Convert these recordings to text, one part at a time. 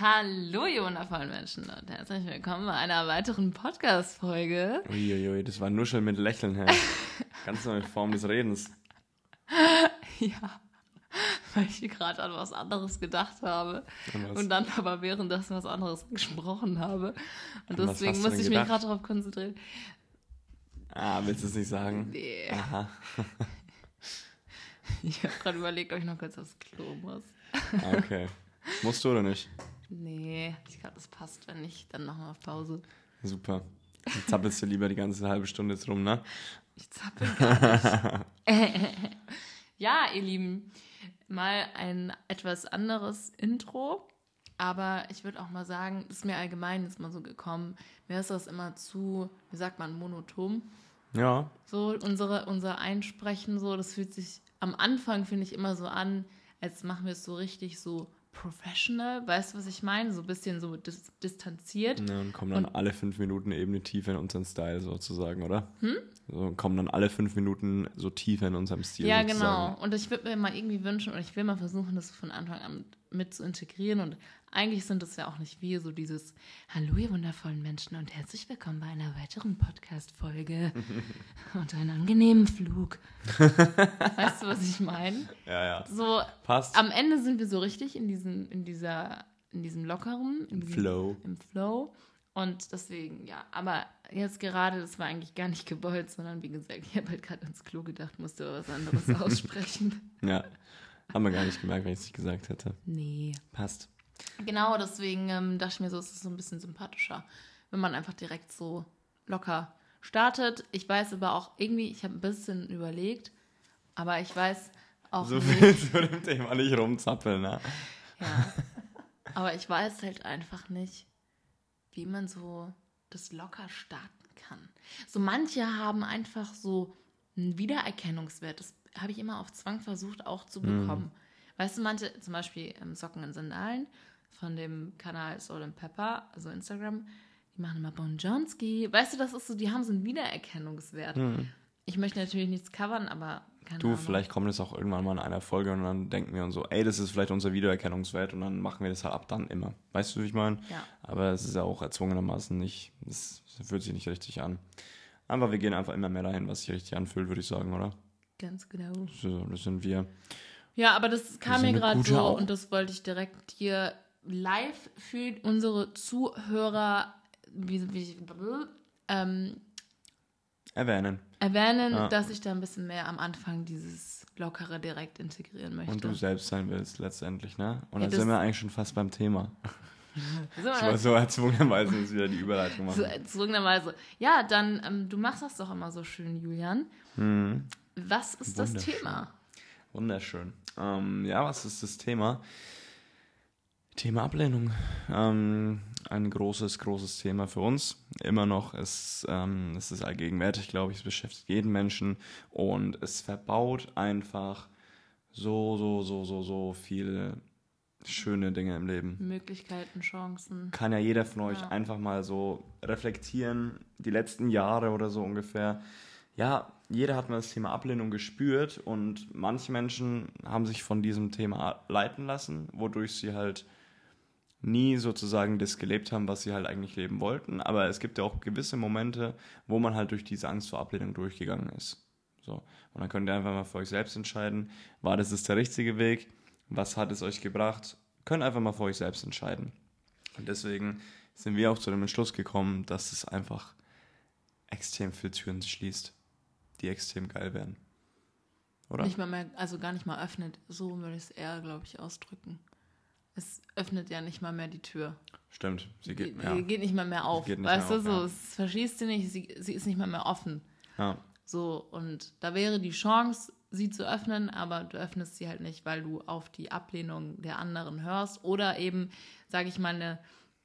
Hallo, ihr wundervollen Menschen und herzlich willkommen bei einer weiteren Podcast-Folge. Uiuiui, das war Nuschel mit Lächeln, her. Ganz neue Form des Redens. ja, weil ich gerade an was anderes gedacht habe was? und dann aber währenddessen was anderes gesprochen habe. Und An deswegen hast du muss denn ich mich gedacht? gerade darauf konzentrieren. Ah, willst du es nicht sagen? Nee. Aha. Ich habe gerade überlegt, ob ich noch kurz aufs Klo muss. Ah, okay. Musst du oder nicht? Nee, ich glaube, das passt. Wenn nicht, dann wir auf Pause. Super. Dann zappelst du lieber die ganze halbe Stunde jetzt rum, ne? Ich zappel gar nicht. ja, ihr Lieben, mal ein etwas anderes Intro. Aber ich würde auch mal sagen, ist mir allgemein jetzt mal so gekommen, mir ist das immer zu, wie sagt man, monoton. Ja. So, unsere, unser Einsprechen, so, das fühlt sich am Anfang, finde ich, immer so an, als machen wir es so richtig so professional. Weißt du, was ich meine? So ein bisschen so dis distanziert. ja und kommen dann Und- alle fünf Minuten eben eine Tiefe in unseren Style sozusagen, oder? Hm? So kommen dann alle fünf Minuten so tiefer in unserem Stil Ja, sozusagen. genau. Und ich würde mir mal irgendwie wünschen, oder ich will mal versuchen, das von Anfang an mit zu integrieren. Und eigentlich sind es ja auch nicht wir, so dieses Hallo, ihr wundervollen Menschen und herzlich willkommen bei einer weiteren Podcast-Folge und einen angenehmen Flug. weißt du, was ich meine? Ja, ja. So, Passt. am Ende sind wir so richtig in diesem, in dieser, in diesem lockeren, in diesem, Flow. im Flow. Und deswegen, ja, aber jetzt gerade, das war eigentlich gar nicht gewollt, sondern wie gesagt, ich habe halt gerade ins Klo gedacht, musste aber was anderes aussprechen. Ja. Haben wir gar nicht gemerkt, wenn ich es nicht gesagt hätte. Nee. Passt. Genau, deswegen ähm, dachte ich mir so, es ist so ein bisschen sympathischer, wenn man einfach direkt so locker startet. Ich weiß aber auch irgendwie, ich habe ein bisschen überlegt, aber ich weiß auch So nicht. viel zu dem Thema nicht rumzappeln, ne? Ja. Aber ich weiß halt einfach nicht, wie man so das locker starten kann. So manche haben einfach so einen Wiedererkennungswert. Das habe ich immer auf Zwang versucht auch zu bekommen. Weißt du, manche, zum Beispiel ähm, Socken in Sandalen von dem Kanal Soul and Pepper, also Instagram, die machen immer Bon Johnski. Weißt du, das ist so, die haben so einen Wiedererkennungswert. Ich möchte natürlich nichts covern, aber keine Du, Ahnung. vielleicht kommt es auch irgendwann mal in einer Folge und dann denken wir uns so, ey, das ist vielleicht unser Wiedererkennungswert und dann machen wir das halt ab dann immer. Weißt du, wie ich meine? Ja. Aber es ist ja auch erzwungenermaßen nicht, es fühlt sich nicht richtig an. Aber wir gehen einfach immer mehr dahin, was sich richtig anfühlt, würde ich sagen, oder? Ganz genau. So, das sind wir. Ja, aber das kam mir gerade so Au- und das wollte ich direkt hier live für unsere Zuhörer wie, wie, ähm, Erwähnen. erwähnen, Ja. dass ich da ein bisschen mehr am Anfang dieses Lockere direkt integrieren möchte. Und du selbst sein willst, letztendlich, ne? Und Ja, dann sind wir eigentlich schon fast beim Thema. so, Ich war so erzwungenerweise jetzt wieder die Überleitung so machen. erzwungenerweise. Ja, dann, ähm, du machst das doch immer so schön, Julian. Mhm. Was ist das. Thema? Wunderschön. Ähm, ja, was ist das Thema? Thema Ablehnung. Ähm, ein großes, großes Thema für uns. Immer noch. Es, ähm, es ist allgegenwärtig, glaube ich. Es beschäftigt jeden Menschen und es verbaut einfach so, so, so, so, so viele schöne Dinge im Leben. Möglichkeiten, Chancen. Kann ja jeder von euch Ja. einfach mal so reflektieren, die letzten Jahre oder so ungefähr. Ja, jeder hat mal das Thema Ablehnung gespürt und manche Menschen haben sich von diesem Thema leiten lassen, wodurch sie halt nie sozusagen das gelebt haben, was sie halt eigentlich leben wollten. Aber es gibt ja auch gewisse Momente, wo man halt durch diese Angst vor Ablehnung durchgegangen ist. So. Und dann könnt ihr einfach mal für euch selbst entscheiden, war das jetzt der richtige Weg? Was hat es euch gebracht? Könnt einfach mal für euch selbst entscheiden. Und deswegen sind wir auch zu dem Entschluss gekommen, dass es einfach extrem viele Türen schließt, die extrem geil werden. Oder? Nicht mal mehr, also gar nicht mal öffnet. So würde ich es eher, glaube ich, ausdrücken. Es öffnet ja nicht mal mehr die Tür. Stimmt. Sie geht, ja. die geht nicht mal mehr auf. weißt du, auf, so, ja. es verschließt sie nicht, sie, sie ist nicht mal mehr offen. ja. So, und da wäre die Chance, sie zu öffnen, aber du öffnest sie halt nicht, weil du auf die Ablehnung der anderen hörst oder eben, sage ich mal, eine,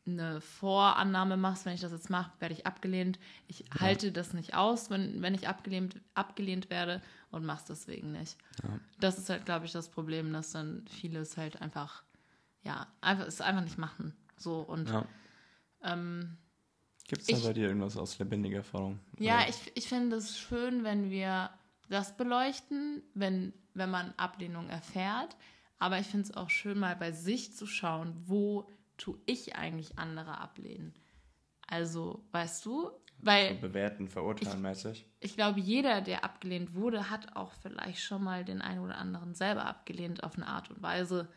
eine Vorannahme machst, wenn ich das jetzt mache, werde ich abgelehnt. Ich halte das nicht aus, wenn, wenn ich abgelehnt, abgelehnt werde und mach's deswegen nicht. Das ist halt, glaube ich, das Problem, dass dann viele es halt einfach, ja, einfach, es einfach nicht machen. So, und ja. ähm, Gibt es da bei dir irgendwas aus lebendiger Erfahrung? Ja, Oder- ich, ich finde es schön, wenn wir das beleuchten, wenn, wenn man Ablehnung erfährt. Aber ich finde es auch schön, mal bei sich zu schauen, wo tue ich eigentlich andere ablehnen? Also, weißt du, weil. Bewerten, verurteilen mäßig. Ich glaube, jeder, der abgelehnt wurde, hat auch vielleicht schon mal den einen oder anderen selber abgelehnt auf eine Art und Weise,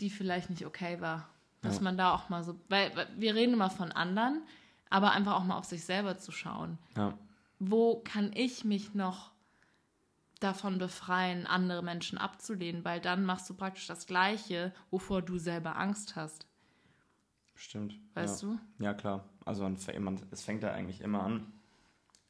die vielleicht nicht okay war. Dass Ja. man da auch mal so, weil, weil wir reden immer von anderen, aber einfach auch mal auf sich selber zu schauen. Ja. Wo kann ich mich noch davon befreien, andere Menschen abzulehnen? Weil dann machst du praktisch das Gleiche, wovor du selber Angst hast. Stimmt. Weißt ja. du? Ja, klar. Also es fängt ja eigentlich immer an.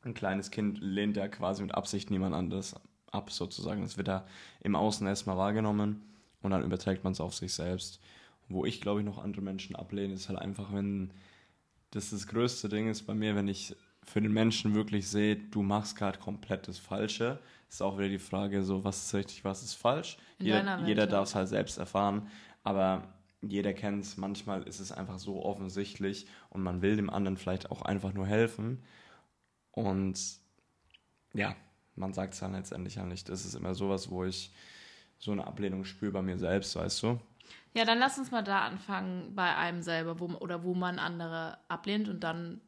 Ein kleines Kind lehnt ja quasi mit Absicht niemand anderes ab, sozusagen. Es wird ja im Außen erstmal wahrgenommen und dann überträgt man es auf sich selbst. Wo ich, glaube ich, noch andere Menschen ablehne, ist halt einfach, wenn das das größte Ding ist bei mir, wenn ich für den Menschen wirklich sehe, du machst gerade komplett das Falsche, ist auch wieder die Frage, so was ist richtig, was ist falsch. In jeder jeder darf es halt selbst erfahren, aber jeder kennt es, manchmal ist es einfach so offensichtlich und man will dem anderen vielleicht auch einfach nur helfen und ja, man sagt es dann letztendlich ja nicht. Das ist immer sowas, wo ich so eine Ablehnung spüre bei mir selbst, weißt du? Ja, dann lass uns mal da anfangen bei einem selber, wo, oder wo man andere ablehnt und dann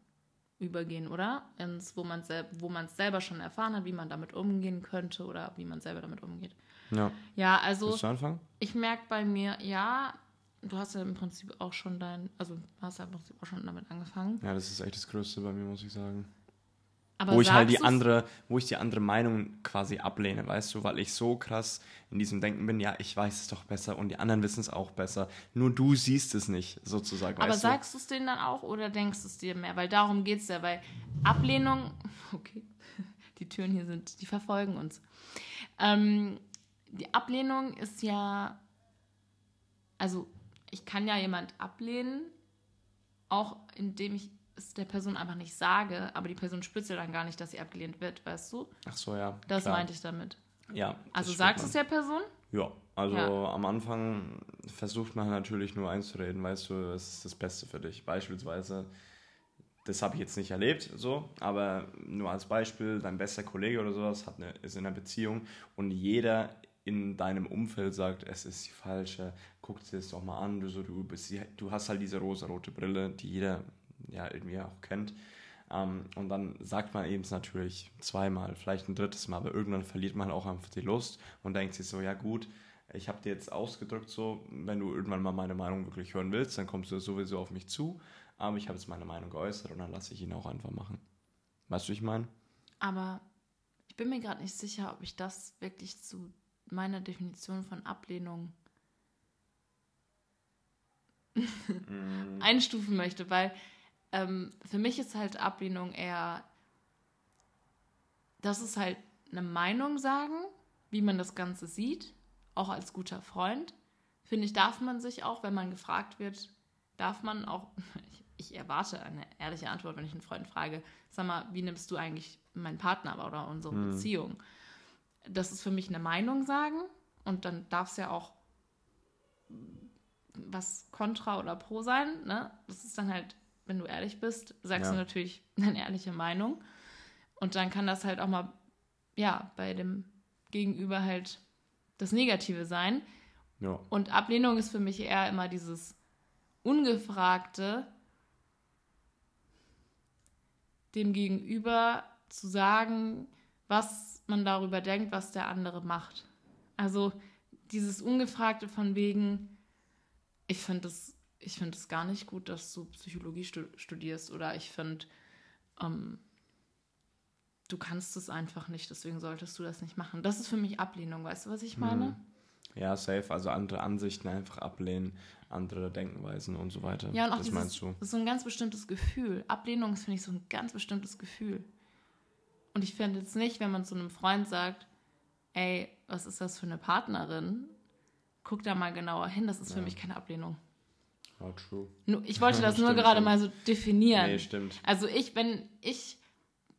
übergehen, oder? Ins, wo man sel wo man es selber schon erfahren hat, wie man damit umgehen könnte oder wie man selber damit umgeht. Ja. Ja, also Willst du anfangen? ich merke bei mir, ja, du hast ja im Prinzip auch schon dein, also hast ja im Prinzip auch schon damit angefangen. Ja, das ist echt das Größte bei mir, muss ich sagen. Aber wo ich halt die du's- andere, wo ich die andere Meinung quasi ablehne, weißt du, weil ich so krass in diesem Denken bin, ja, ich weiß es doch besser und die anderen wissen es auch besser. Nur du siehst es nicht, sozusagen. Aber sagst du es denen dann auch oder denkst du es dir mehr? Weil darum geht es ja, weil Ablehnung, okay, die Türen hier sind, die verfolgen uns. Ähm, die Ablehnung ist ja, also ich kann ja jemand ablehnen, auch indem ich es der Person einfach nicht sage, aber die Person spürt ja dann gar nicht, dass sie abgelehnt wird, weißt du? Ach so, ja. Das klar. meinte ich damit. Ja. Also sagst du es der Person? Ja, also Ja. am Anfang versucht man natürlich nur einzureden, weißt du, es ist das Beste für dich. Beispielsweise, das habe ich jetzt nicht erlebt, so, aber nur als Beispiel, dein bester Kollege oder sowas hat eine, ist in einer Beziehung und jeder in deinem Umfeld sagt, es ist die falsche, guck dir das doch mal an, du, so, du, bist, die- du hast halt diese rosa-rote Brille, die jeder ja irgendwie auch kennt. Ähm, und dann sagt man eben es natürlich zweimal, vielleicht ein drittes Mal, aber irgendwann verliert man auch einfach die Lust und denkt sich so, ja gut, ich habe dir jetzt ausgedrückt, so, wenn du irgendwann mal meine Meinung wirklich hören willst, dann kommst du sowieso auf mich zu, aber ich habe jetzt meine Meinung geäußert und dann lasse ich ihn auch einfach machen. Weißt du, ich meine? Aber ich bin mir gerade nicht sicher, ob ich das wirklich zu meiner Definition von Ablehnung einstufen möchte, weil ähm, für mich ist halt Ablehnung eher, das ist halt eine Meinung sagen, wie man das Ganze sieht, auch als guter Freund. Finde ich, darf man sich auch, wenn man gefragt wird, darf man auch, ich, erwarte eine ehrliche Antwort, wenn ich einen Freund frage, sag mal, wie nimmst du eigentlich meinen Partner oder unsere Hm. Beziehung? Das ist für mich eine Meinung sagen und dann darf es ja auch was kontra oder pro sein. Ne? Das ist dann halt, wenn du ehrlich bist, sagst Ja. du natürlich deine ehrliche Meinung. Und dann kann das halt auch mal, ja, bei dem Gegenüber halt das Negative sein. Ja. Und Ablehnung ist für mich eher immer dieses ungefragte, dem Gegenüber zu sagen, was man darüber denkt, was der andere macht. Also dieses ungefragte von wegen, ich finde das, ich finde es gar nicht gut, dass du Psychologie stu studierst oder ich finde, ähm, du kannst es einfach nicht, deswegen solltest du das nicht machen. Das ist für mich Ablehnung, weißt du, was ich meine? Mhm. Ja, safe, also andere Ansichten einfach ablehnen, andere Denkweisen und so weiter. Ja, und auch das dieses, meinst du? das ist so ein ganz bestimmtes Gefühl. Ablehnung ist, finde ich, so ein ganz bestimmtes Gefühl. Und ich finde jetzt nicht, wenn man zu einem Freund sagt, ey, was ist das für eine Partnerin? Guck da mal genauer hin, das ist für Ja. mich keine Ablehnung. Oh, true. Nur- Ich wollte das nur Stimmt, gerade stimmt. mal so definieren. Nee, stimmt. Also ich, wenn ich,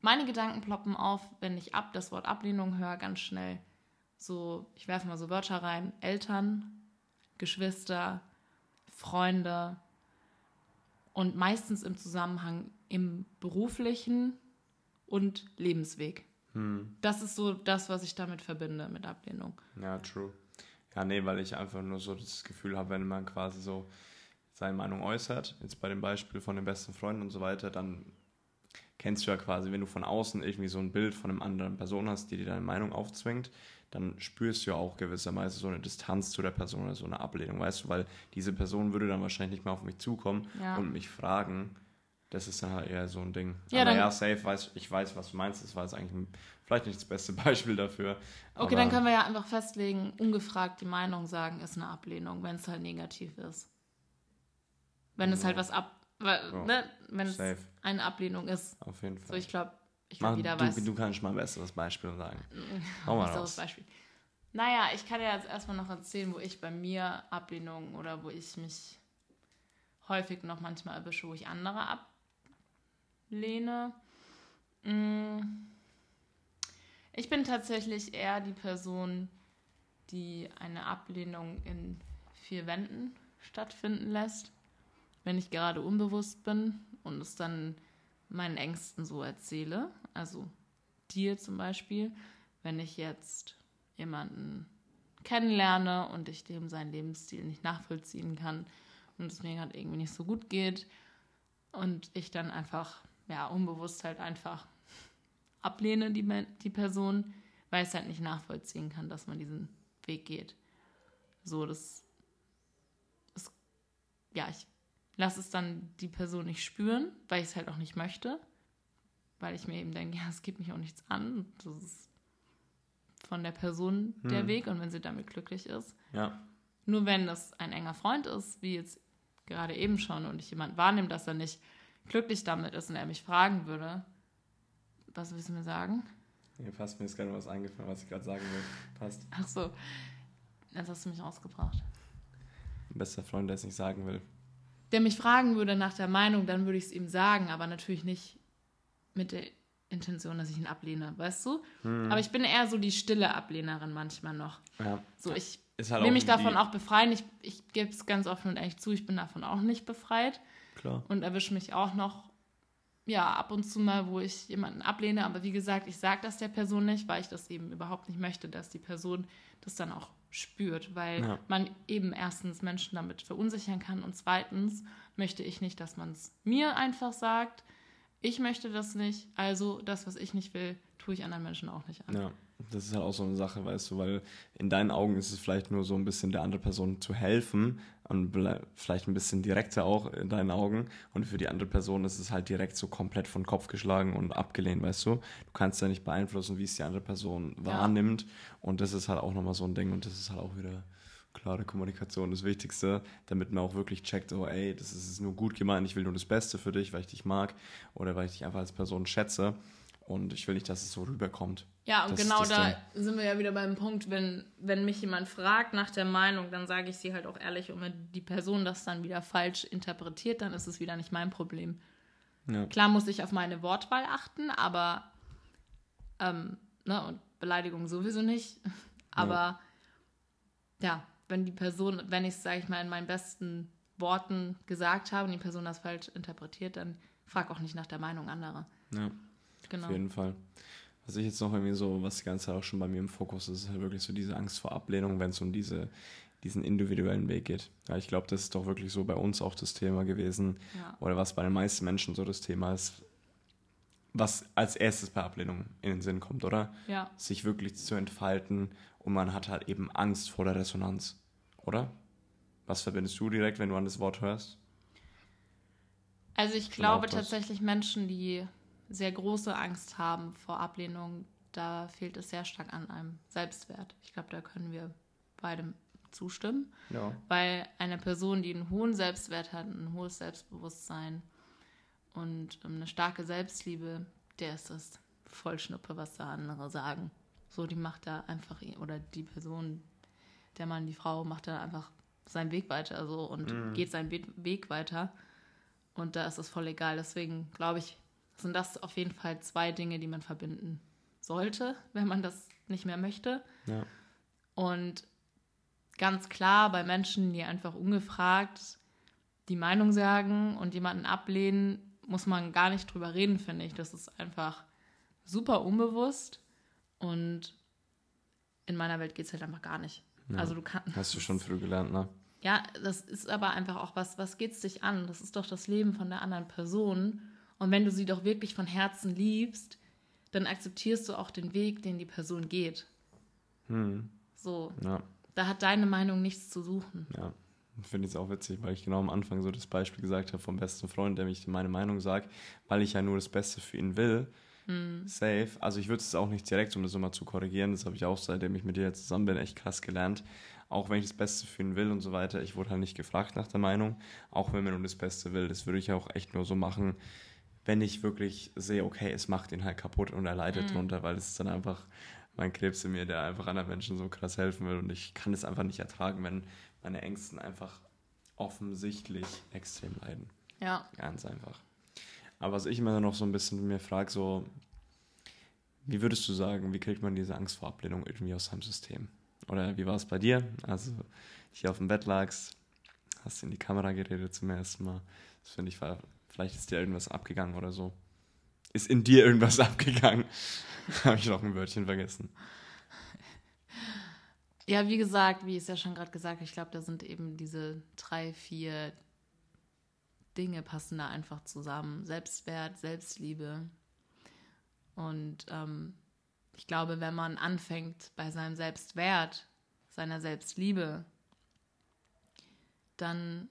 meine Gedanken ploppen auf, wenn ich ab das Wort Ablehnung höre, ganz schnell. So, ich werfe mal so Wörter rein. Eltern, Geschwister, Freunde und meistens im Zusammenhang im beruflichen und Lebensweg. Hm. Das ist so das, was ich damit verbinde mit Ablehnung. Ja, true. Ja, nee, weil ich einfach nur so das Gefühl habe, wenn man quasi so seine Meinung äußert, jetzt bei dem Beispiel von den besten Freunden und so weiter, dann kennst du ja quasi, wenn du von außen irgendwie so ein Bild von einer anderen Person hast, die dir deine Meinung aufzwingt, dann spürst du ja auch gewissermaßen so eine Distanz zu der Person oder so eine Ablehnung, weißt du, weil diese Person würde dann wahrscheinlich nicht mehr auf mich zukommen Ja. und mich fragen. Das ist dann halt eher so ein Ding. Ja, Aber dann- ja, safe, weiß, ich weiß, was du meinst. Das war jetzt eigentlich ein, vielleicht nicht das beste Beispiel dafür. Okay, dann können wir ja einfach festlegen, ungefragt die Meinung sagen, ist eine Ablehnung, wenn es halt negativ ist. Wenn es halt was ab, weil, Ja. ne, wenn es Safe, eine Ablehnung ist. auf jeden Fall. So, ich glaube, ich glaube, Mach, jeder du, weiß. du kannst mal ein besseres Beispiel sagen. Hau mal besseres. Beispiel. Naja, ich kann ja jetzt erstmal noch erzählen, wo ich bei mir Ablehnung oder wo ich mich häufig noch manchmal erwische, wo ich andere ablehne. Mm. Ich bin tatsächlich eher die Person, die eine Ablehnung in vier Wänden stattfinden lässt, wenn ich gerade unbewusst bin und es dann meinen Ängsten so erzähle. Also dir zum Beispiel, wenn ich jetzt jemanden kennenlerne und ich dem seinen Lebensstil nicht nachvollziehen kann und es mir gerade irgendwie nicht so gut geht und ich dann einfach, ja, unbewusst halt einfach ablehne die, die Person, weil es halt nicht nachvollziehen kann, dass man diesen Weg geht. So, das ist, ja, ich lasse es dann die Person nicht spüren, weil ich es halt auch nicht möchte, weil ich mir eben denke, ja, es geht mich auch nichts an. Das ist von der Person der Hm. Weg und wenn sie damit glücklich ist. Ja, Nur wenn das ein enger Freund ist, wie jetzt gerade eben schon, und ich jemand wahrnehme, dass er nicht glücklich damit ist und er mich fragen würde, was willst du mir sagen? hier passt mir jetzt gerade was eingefallen, was ich gerade sagen will. Passt. Ach so, jetzt hast du mich rausgebracht. Ein bester Freund, der es nicht sagen will. Der mich fragen würde nach der Meinung, dann würde ich es ihm sagen, aber natürlich nicht mit der Intention, dass ich ihn ablehne, weißt du? Hm. Aber ich bin eher so die stille Ablehnerin manchmal noch. Ja. So, ich halt will mich davon auch befreien. Ich, ich gebe es ganz offen und ehrlich zu, ich bin davon auch nicht befreit Klar. und erwische mich auch noch, ja, ab und zu mal, wo ich jemanden ablehne. Aber wie gesagt, ich sage das der Person nicht, weil ich das eben überhaupt nicht möchte, dass die Person das dann auch spürt, weil Ja. man eben erstens Menschen damit verunsichern kann und zweitens möchte ich nicht, dass man es mir einfach sagt. Ich möchte das nicht, also das, was ich nicht will, tue ich anderen Menschen auch nicht an. Ja, das ist halt auch so eine Sache, weißt du, weil in deinen Augen ist es vielleicht nur so ein bisschen der anderen Person zu helfen und vielleicht ein bisschen direkter auch in deinen Augen und für die andere Person ist es halt direkt so komplett von Kopf geschlagen und abgelehnt, weißt du. Du kannst ja nicht beeinflussen, wie es die andere Person Ja. wahrnimmt und das ist halt auch nochmal so ein Ding und das ist halt auch wieder klare Kommunikation das Wichtigste, damit man auch wirklich checkt, oh ey, das ist nur gut gemeint, ich will nur das Beste für dich, weil ich dich mag oder weil ich dich einfach als Person schätze und ich will nicht, dass es so rüberkommt. Ja, und genau da sind wir ja wieder beim Punkt, wenn, wenn mich jemand fragt nach der Meinung, dann sage ich sie halt auch ehrlich und wenn die Person das dann wieder falsch interpretiert, dann ist es wieder nicht mein Problem. Ja. Klar muss ich auf meine Wortwahl achten, aber ähm, ne, und Beleidigung sowieso nicht. Aber ja, wenn die Person, wenn ich es, sage ich mal, in meinen besten Worten gesagt habe und die Person das falsch interpretiert, dann frag auch nicht nach der Meinung anderer. Ja, Genau. auf jeden Fall. Was ich jetzt noch irgendwie so, was die ganze Zeit auch schon bei mir im Fokus ist, ist halt wirklich so diese Angst vor Ablehnung, wenn es um diese, diesen individuellen Weg geht. Ja, ich glaube, das ist doch wirklich so bei uns auch das Thema gewesen, Ja. oder was bei den meisten Menschen so das Thema ist, was als erstes bei Ablehnung in den Sinn kommt, oder? ja. Sich wirklich zu entfalten und man hat halt eben Angst vor der Resonanz, oder? Was verbindest du direkt, wenn du an das Wort hörst? Also ich Schon glaube tatsächlich Menschen, die sehr große Angst haben vor Ablehnung, da fehlt es sehr stark an einem Selbstwert. Ich glaube, da können wir beide zustimmen, Ja. weil eine Person, die einen hohen Selbstwert hat, ein hohes Selbstbewusstsein und ähm, eine starke Selbstliebe, der ist das Vollschnuppe, was da andere sagen. So, die macht da einfach, oder die Person, der Mann, die Frau, macht da einfach seinen Weg weiter so und Mhm. geht seinen We Weg weiter. Und da ist es voll egal. Deswegen glaube ich, sind das auf jeden Fall zwei Dinge, die man verbinden sollte, wenn man das nicht mehr möchte. Ja. Und ganz klar bei Menschen, die einfach ungefragt die Meinung sagen und jemanden ablehnen, muss man gar nicht drüber reden, finde ich. Das ist einfach super unbewusst und in meiner Welt geht es halt einfach gar nicht. Ja. Also du kannst. Hast du schon früh gelernt, ne? Ja, das ist aber einfach auch was, was geht's dich an? Das ist doch das Leben von der anderen Person. Und wenn du sie doch wirklich von Herzen liebst, dann akzeptierst du auch den Weg, den die Person geht. Hm. So, Ja, da hat deine Meinung nichts zu suchen. ja. Finde ich es auch witzig, weil ich genau am Anfang so das Beispiel gesagt habe vom besten Freund, der mich meine Meinung sagt, weil ich ja nur das Beste für ihn will. Safe. Also ich würde es auch nicht direkt, um das nochmal zu korrigieren, das habe ich auch, seitdem ich mit dir zusammen bin, echt krass gelernt. Auch wenn ich das Beste für ihn will und so weiter, ich wurde halt nicht gefragt nach der Meinung, auch wenn man nur das Beste will. Das würde ich auch echt nur so machen, wenn ich wirklich sehe, okay, es macht ihn halt kaputt und er leidet drunter, weil es ist dann einfach mein Krebs in mir, der einfach anderen Menschen so krass helfen will und ich kann es einfach nicht ertragen, wenn meine Ängsten einfach offensichtlich extrem leiden. Ja. Ganz einfach. Aber was ich immer noch so ein bisschen mir frage, so, wie würdest du sagen, wie kriegt man diese Angst vor Ablehnung irgendwie aus seinem System? Oder wie war es bei dir? Also, hier auf dem Bett lagst, hast in die Kamera geredet zum ersten Mal. Das finde ich, war, vielleicht ist dir irgendwas abgegangen oder so. Ist in dir irgendwas abgegangen? Habe ich noch ein Wörtchen vergessen. Ja, wie gesagt, wie ich es ja schon gerade gesagt habe, ich glaube, da sind eben diese drei, vier Dinge passen da einfach zusammen. Selbstwert, Selbstliebe. Und ähm, ich glaube, wenn man anfängt bei seinem Selbstwert, seiner Selbstliebe, dann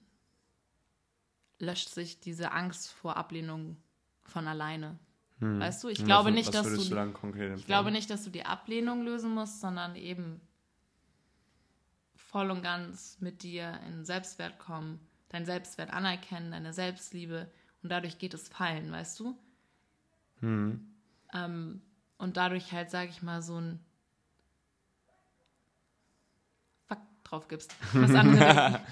löscht sich diese Angst vor Ablehnung von alleine. Weißt du, ich Und glaube was- nicht, was dass du, du ich glaube nicht, dass du die Ablehnung lösen musst, sondern eben voll und ganz mit dir in Selbstwert kommen, dein Selbstwert anerkennen, deine Selbstliebe und dadurch geht es fallen, weißt du? Hm. Ähm, und dadurch halt, sag ich mal, so ein drauf gibst. Was andere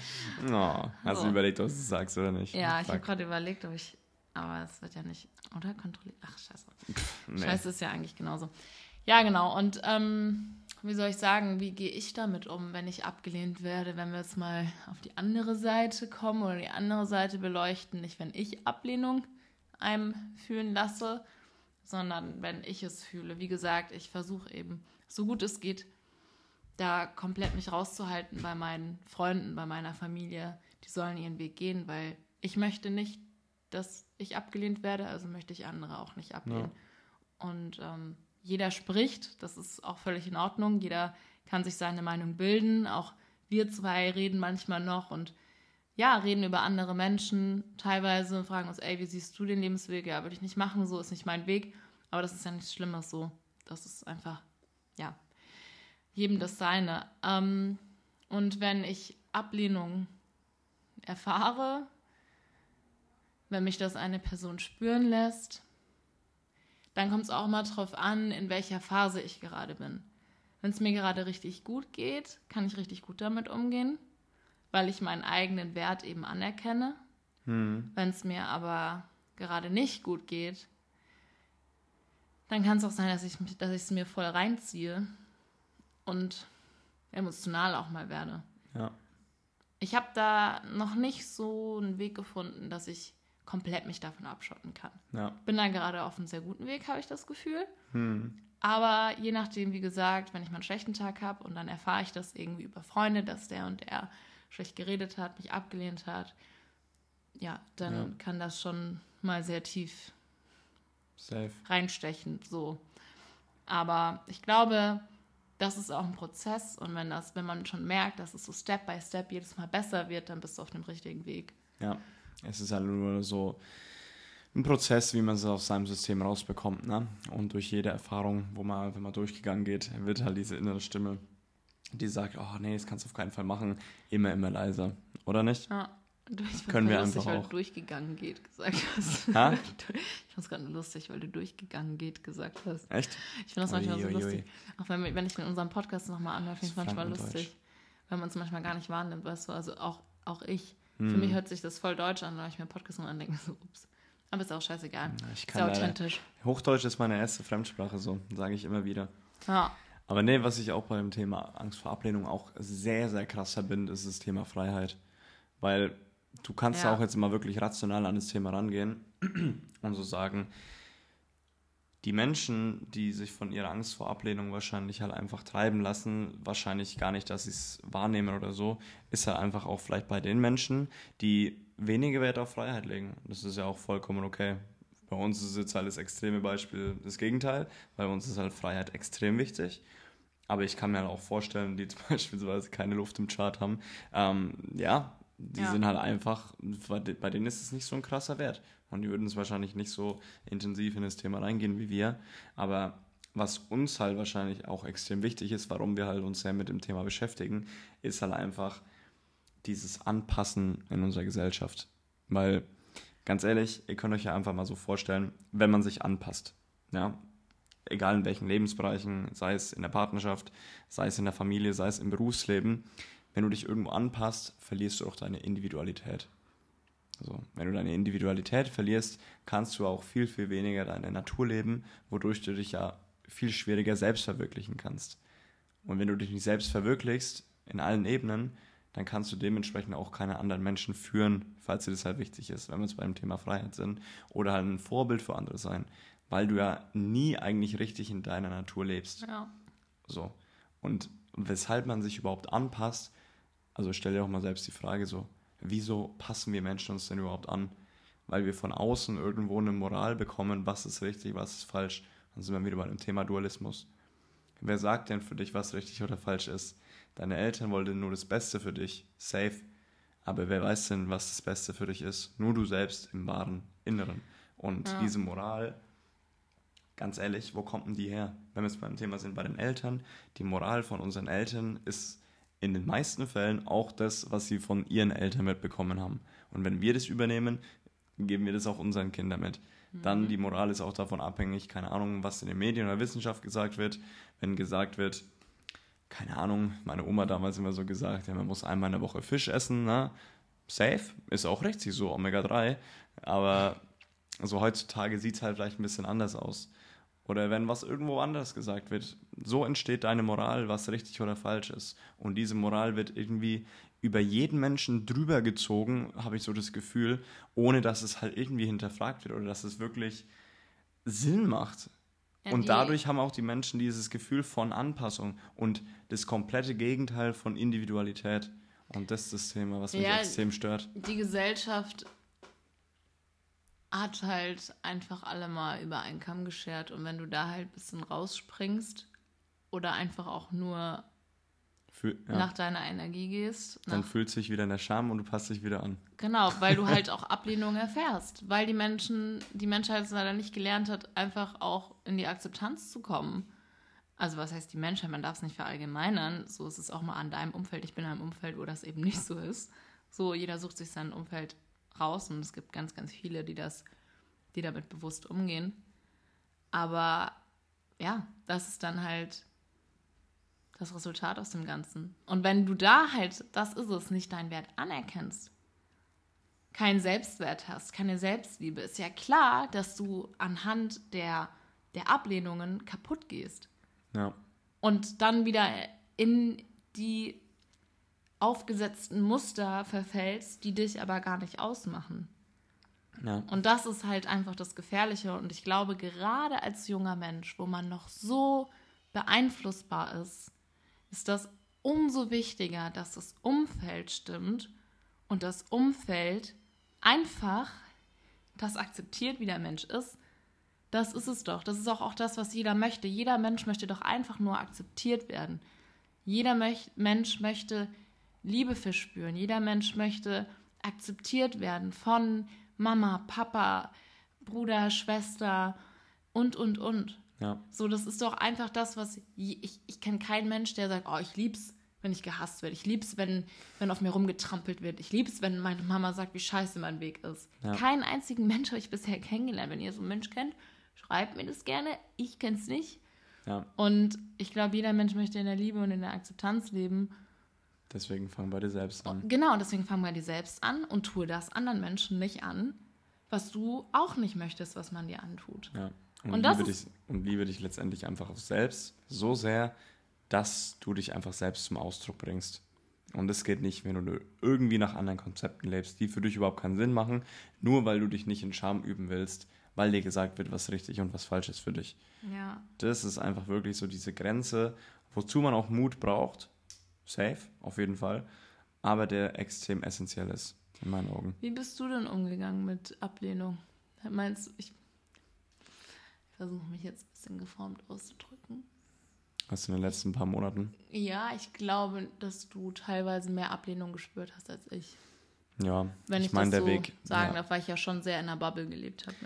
hast So. du überlegt, was du sagst oder nicht? Ja, ich habe gerade überlegt, ob ich. Aber es wird ja nicht. Oder kontrolliert. Ach, scheiße. Nee. Scheiße ist ja eigentlich genauso. Ja, genau. Und ähm, wie soll ich sagen, wie gehe ich damit um, wenn ich abgelehnt werde, wenn wir jetzt mal auf die andere Seite kommen oder die andere Seite beleuchten? Nicht, wenn ich Ablehnung einem fühlen lasse, sondern wenn ich es fühle. Wie gesagt, ich versuche eben, so gut es geht, da komplett mich rauszuhalten bei meinen Freunden, bei meiner Familie. Die sollen ihren Weg gehen, weil ich möchte nicht, dass ich abgelehnt werde, also möchte ich andere auch nicht ablehnen. Und ähm, jeder spricht, das ist auch völlig in Ordnung. Jeder kann sich seine Meinung bilden. Auch wir zwei reden manchmal noch und ja, reden über andere Menschen teilweise und fragen uns, ey, wie siehst du den Lebensweg? Ja, würde ich nicht machen, so ist nicht mein Weg. Aber das ist ja nichts Schlimmes so. Das ist einfach, ja, jedem das Seine. Ähm, und wenn ich Ablehnung erfahre, wenn mich das eine Person spüren lässt, dann kommt es auch mal drauf an, in welcher Phase ich gerade bin. Wenn es mir gerade richtig gut geht, kann ich richtig gut damit umgehen, weil ich meinen eigenen Wert eben anerkenne. Hm. Wenn es mir aber gerade nicht gut geht, dann kann es auch sein, dass ich mich- dass ich es mir voll reinziehe und emotional auch mal werde. Ja. Ich habe da noch nicht so einen Weg gefunden, dass ich komplett mich davon abschotten kann. Ja. Bin da gerade auf einem sehr guten Weg, habe ich das Gefühl. Hm. Aber je nachdem, wie gesagt, wenn ich mal einen schlechten Tag habe und dann erfahre ich das irgendwie über Freunde, dass der und der schlecht geredet hat, mich abgelehnt hat, ja, dann Ja. kann das schon mal sehr tief Safe. reinstechen, so. Aber ich glaube, das ist auch ein Prozess und wenn das, wenn man schon merkt, dass es so Step by Step jedes Mal besser wird, dann bist du auf dem richtigen Weg. Ja. Es ist halt nur so ein Prozess, wie man es aus seinem System rausbekommt. Ne? Und durch jede Erfahrung, wo man einfach mal durchgegangen geht, wird halt diese innere Stimme, die sagt, oh nee, das kannst du auf keinen Fall machen, immer, immer leiser. Oder nicht? Ja. Du, ich find's Können wir lustig, einfach weil auch. du durchgegangen geht gesagt hast. Ha? Ich fand es gerade lustig, weil du durchgegangen geht gesagt hast. Echt? Ich finde das manchmal so Ui, ui, ui. lustig. Auch wenn, wenn ich mir unseren Podcast nochmal anhöre, finde ich es ist manchmal lustig. Weil man es manchmal gar nicht wahrnimmt, weißt du. Also auch, auch ich. Hm. Für mich hört sich das voll deutsch an, wenn ich mir Podcast mal andenke, so, ups. Aber ist auch scheißegal. Ja, Ich Ist kann leider, authentisch. Hochdeutsch ist meine erste Fremdsprache, so sage ich immer wieder. Ja. Aber nee, was ich auch bei dem Thema Angst vor Ablehnung auch sehr, sehr krass verbinde, ist das Thema Freiheit. Weil du kannst ja. Auch jetzt mal wirklich rational an das Thema rangehen und so sagen, die Menschen, die sich von ihrer Angst vor Ablehnung wahrscheinlich halt einfach treiben lassen, wahrscheinlich gar nicht, dass sie es wahrnehmen oder so, ist halt einfach auch vielleicht bei den Menschen, die weniger Wert auf Freiheit legen. Das ist ja auch vollkommen okay. Bei uns ist jetzt halt das extreme Beispiel das Gegenteil. Bei uns ist halt Freiheit extrem wichtig. Aber ich kann mir halt auch vorstellen, die beispielsweise keine Luft im Chart haben, ähm, ja, die ja. sind halt einfach, bei denen ist es nicht so ein krasser Wert. Und die würden es wahrscheinlich nicht so intensiv in das Thema reingehen wie wir. Aber was uns halt wahrscheinlich auch extrem wichtig ist, warum wir halt uns sehr mit dem Thema beschäftigen, ist halt einfach dieses Anpassen in unserer Gesellschaft. Weil, ganz ehrlich, ihr könnt euch ja einfach mal so vorstellen, wenn man sich anpasst, ja, egal in welchen Lebensbereichen, sei es in der Partnerschaft, sei es in der Familie, sei es im Berufsleben, wenn du dich irgendwo anpasst, verlierst du auch deine Individualität. Also, wenn du deine Individualität verlierst, kannst du auch viel, viel weniger deine Natur leben, wodurch du dich ja viel schwieriger selbst verwirklichen kannst. Und wenn du dich nicht selbst verwirklichst, in allen Ebenen, dann kannst du dementsprechend auch keine anderen Menschen führen, falls dir das halt wichtig ist, wenn wir jetzt beim Thema Freiheit sind, oder halt ein Vorbild für andere sein, weil du ja nie eigentlich richtig in deiner Natur lebst. Ja. So. Und weshalb man sich überhaupt anpasst, also stell dir auch mal selbst die Frage so, wieso passen wir Menschen uns denn überhaupt an? Weil wir von außen irgendwo eine Moral bekommen, was ist richtig, was ist falsch. Dann sind wir wieder bei dem Thema Dualismus. Wer sagt denn für dich, was richtig oder falsch ist? Deine Eltern wollten nur das Beste für dich, safe. Aber wer weiß denn, was das Beste für dich ist? Nur du selbst im wahren Inneren. Und ja. diese Moral, ganz ehrlich, wo kommt denn die her? Wenn wir jetzt beim Thema sind, bei den Eltern, die Moral von unseren Eltern ist in den meisten Fällen auch das, was sie von ihren Eltern mitbekommen haben. Und wenn wir das übernehmen, geben wir das auch unseren Kindern mit. Dann mhm. die Moral ist auch davon abhängig, keine Ahnung, was in den Medien oder Wissenschaft gesagt wird. Wenn gesagt wird, keine Ahnung, meine Oma damals immer so gesagt, ja, man muss einmal in der Woche Fisch essen, na, safe, ist auch richtig so, Omega-3, aber so heutzutage sieht es halt vielleicht ein bisschen anders aus. Oder wenn was irgendwo anders gesagt wird. So entsteht deine Moral, was richtig oder falsch ist. Und diese Moral wird irgendwie über jeden Menschen drüber gezogen, habe ich so das Gefühl, ohne dass es halt irgendwie hinterfragt wird oder dass es wirklich Sinn macht. Ja, und dadurch haben auch die Menschen dieses Gefühl von Anpassung und das komplette Gegenteil von Individualität. Und das ist das Thema, was mich ja, extrem stört. Die Gesellschaft hat halt einfach alle mal über einen Kamm geschert. Und wenn du da halt ein bisschen rausspringst oder einfach auch nur Fühl, ja. nach deiner Energie gehst. Dann fühlt sich wieder in der Scham und du passt dich wieder an. Genau, weil du halt auch Ablehnung erfährst. Weil die Menschen, die Menschheit es leider nicht gelernt hat, einfach auch in die Akzeptanz zu kommen. Also was heißt die Menschheit? Man darf es nicht verallgemeinern. So ist es auch mal an deinem Umfeld. Ich bin in einem Umfeld, wo das eben nicht so ist. So, jeder sucht sich sein Umfeld raus und es gibt ganz, ganz viele, die das, die damit bewusst umgehen. Aber ja, das ist dann halt das Resultat aus dem Ganzen. Und wenn du da halt, das ist es, nicht deinen Wert anerkennst, keinen Selbstwert hast, keine Selbstliebe, ist ja klar, dass du anhand der, der Ablehnungen kaputt gehst. Ja. Und dann wieder in die aufgesetzten Muster verfällst, die dich aber gar nicht ausmachen. Ja. Und das ist halt einfach das Gefährliche. Und ich glaube, gerade als junger Mensch, wo man noch so beeinflussbar ist, ist das umso wichtiger, dass das Umfeld stimmt und das Umfeld einfach das akzeptiert, wie der Mensch ist. Das ist es doch. Das ist auch, auch das, was jeder möchte. Jeder Mensch möchte doch einfach nur akzeptiert werden. Jeder Mensch möchte Liebe verspüren. Jeder Mensch möchte akzeptiert werden von Mama, Papa, Bruder, Schwester und, und, und. Ja. So, das ist doch einfach das, was ich, ich kenne keinen Mensch, der sagt, oh, ich lieb's, wenn ich gehasst werde. Ich lieb's, wenn, wenn auf mir rumgetrampelt wird. Ich lieb's, wenn meine Mama sagt, wie scheiße mein Weg ist. Ja. Keinen einzigen Mensch habe ich bisher kennengelernt. Wenn ihr so einen Mensch kennt, schreibt mir das gerne. Ich kenn's nicht. Ja. Und ich glaube, jeder Mensch möchte in der Liebe und in der Akzeptanz leben. Deswegen fang bei dir selbst an. Genau, deswegen fang bei dir selbst an und tue das anderen Menschen nicht an, was du auch nicht möchtest, was man dir antut. Ja. Und, und, liebe dich, und liebe dich letztendlich einfach auf selbst so sehr, dass du dich einfach selbst zum Ausdruck bringst. Und das geht nicht, wenn du irgendwie nach anderen Konzepten lebst, die für dich überhaupt keinen Sinn machen, nur weil du dich nicht in Scham üben willst, weil dir gesagt wird, was richtig und was falsch ist für dich. Ja. Das ist einfach wirklich so diese Grenze, wozu man auch Mut braucht. Safe, auf jeden Fall. Aber der extrem essentiell ist, in meinen Augen. Wie bist du denn umgegangen mit Ablehnung? Meinst du, ich, ich versuche mich jetzt ein bisschen geformt auszudrücken. Was in den letzten paar Monaten? Ja, ich glaube, dass du teilweise mehr Ablehnung gespürt hast als ich. Ja, Wenn ich, ich meine, das der so Weg. sagen ja. darf, weil ich ja schon sehr in der Bubble gelebt habe.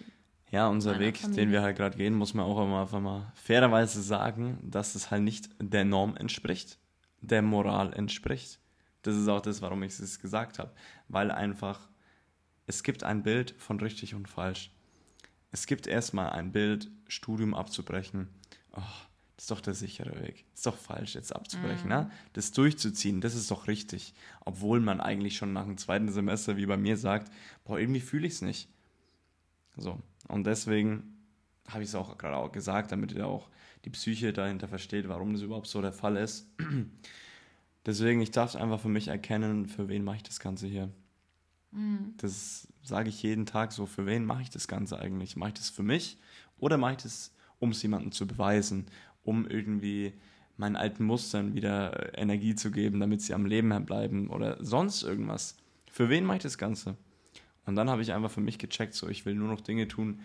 Ja, unser Weg, Familie. den wir halt gerade gehen, muss man auch immer einfach mal fairerweise sagen, dass es halt nicht der Norm entspricht, der Moral entspricht. Das ist auch das, warum ich es gesagt habe. Weil einfach, es gibt ein Bild von richtig und falsch. Es gibt erstmal ein Bild, Studium abzubrechen. Oh, das ist doch der sichere Weg. Das ist doch falsch, jetzt abzubrechen. Ne? Das durchzuziehen, das ist doch richtig. Obwohl man eigentlich schon nach dem zweiten Semester, wie bei mir, sagt, boah, irgendwie fühle ich es nicht. So. Und deswegen habe ich es auch gerade auch gesagt, damit ihr auch die Psyche dahinter versteht, warum das überhaupt so der Fall ist. Deswegen, ich darf es einfach für mich erkennen, für wen mache ich das Ganze hier. Das sage ich jeden Tag so, für wen mache ich das Ganze eigentlich? Mache ich das für mich oder mache ich das, um es jemandem zu beweisen, um irgendwie meinen alten Mustern wieder äh, Energie zu geben, damit sie am Leben bleiben oder sonst irgendwas? Für wen mache ich das Ganze? Und dann habe ich einfach für mich gecheckt, so ich will nur noch Dinge tun,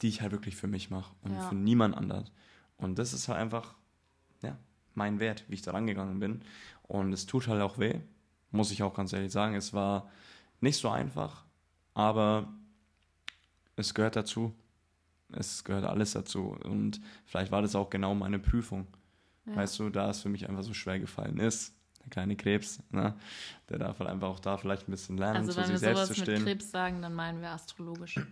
die ich halt wirklich für mich mache und Ja. für niemand anderen. Und das ist halt einfach, ja, mein Wert, wie ich da rangegangen bin. Und es tut halt auch weh, muss ich auch ganz ehrlich sagen. Es war nicht so einfach, aber es gehört dazu. Es gehört alles dazu. Und vielleicht war das auch genau meine Prüfung. Ja. Weißt du, da es für mich einfach so schwer gefallen ist, der kleine Krebs, ne? Der darf halt einfach auch da vielleicht ein bisschen lernen, Also zu wenn sich wir selbst sowas zu mit stehen. Krebs sagen, dann meinen wir astrologisch.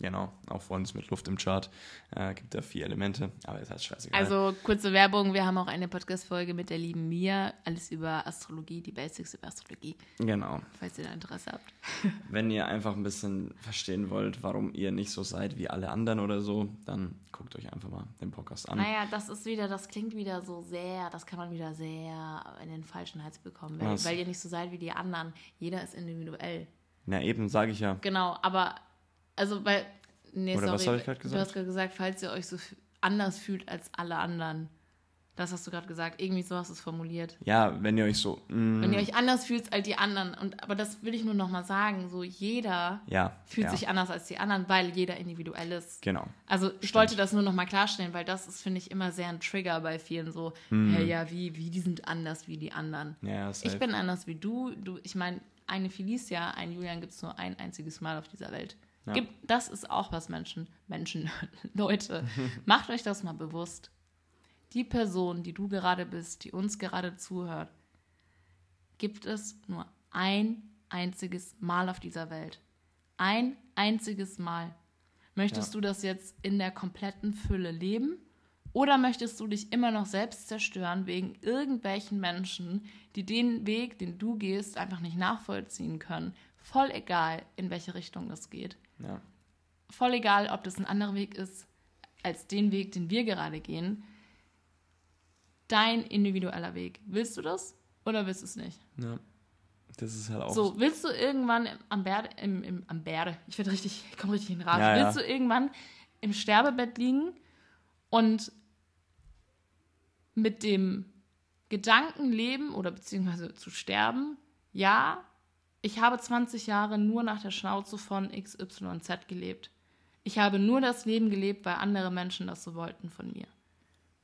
Genau, auch vor uns mit Luft im Chart. Äh, gibt ja vier Elemente, aber ist halt scheißegal. Also kurze Werbung, wir haben auch eine Podcast-Folge mit der lieben Mia, alles über Astrologie, die Basics über Astrologie, genau. falls ihr da Interesse habt. Wenn ihr einfach ein bisschen verstehen wollt, warum ihr nicht so seid wie alle anderen oder so, dann guckt euch einfach mal den Podcast an. Naja, das ist wieder, das klingt wieder so sehr, das kann man wieder sehr in den falschen Hals bekommen, weil, weil ihr nicht so seid wie die anderen. Jeder ist individuell. Na eben, sage ich ja. Genau, aber, also, weil, nee, Oder sorry, was ich grad du gesagt? hast gerade gesagt, falls ihr euch so anders fühlt als alle anderen. Das hast du gerade gesagt, irgendwie so hast du es formuliert. Ja, wenn ihr euch so. mm, Wenn ihr euch anders fühlt als die anderen. Und, aber das will ich nur noch mal sagen. So jeder ja, fühlt ja, sich anders als die anderen, weil jeder individuell ist. Genau. Also ich wollte das nur noch mal klarstellen, weil das ist, finde ich, immer sehr ein Trigger bei vielen. So, hey, ja, wie, wie, die sind anders wie die anderen. Ja, ja, Ich safe. bin anders wie du. du ich meine, eine Felicia, ein Julian gibt es nur ein einziges Mal auf dieser Welt. Ja. Gibt, das ist auch was Menschen, Menschen, Leute, macht euch das mal bewusst. Die Person, die du gerade bist, die uns gerade zuhört, gibt es nur ein einziges Mal auf dieser Welt. Ein einziges Mal. Möchtest Ja. du das jetzt in der kompletten Fülle leben? Oder möchtest du dich immer noch selbst zerstören wegen irgendwelchen Menschen, die den Weg, den du gehst, einfach nicht nachvollziehen können? Voll egal, in welche Richtung das geht. Ja. Voll egal, ob das ein anderer Weg ist als den Weg, den wir gerade gehen. Dein individueller Weg. Willst du das oder willst du es nicht? ja. Das ist halt auch. So, willst du irgendwann am Berde, im, im, am Berde, ich werde richtig, ich komme richtig in Rage, Ja, ja. willst du irgendwann im Sterbebett liegen und mit dem Gedanken leben oder beziehungsweise zu sterben, ja, ich habe 20 Jahre nur nach der Schnauze von XYZ gelebt. Ich habe nur das Leben gelebt, weil andere Menschen das so wollten von mir.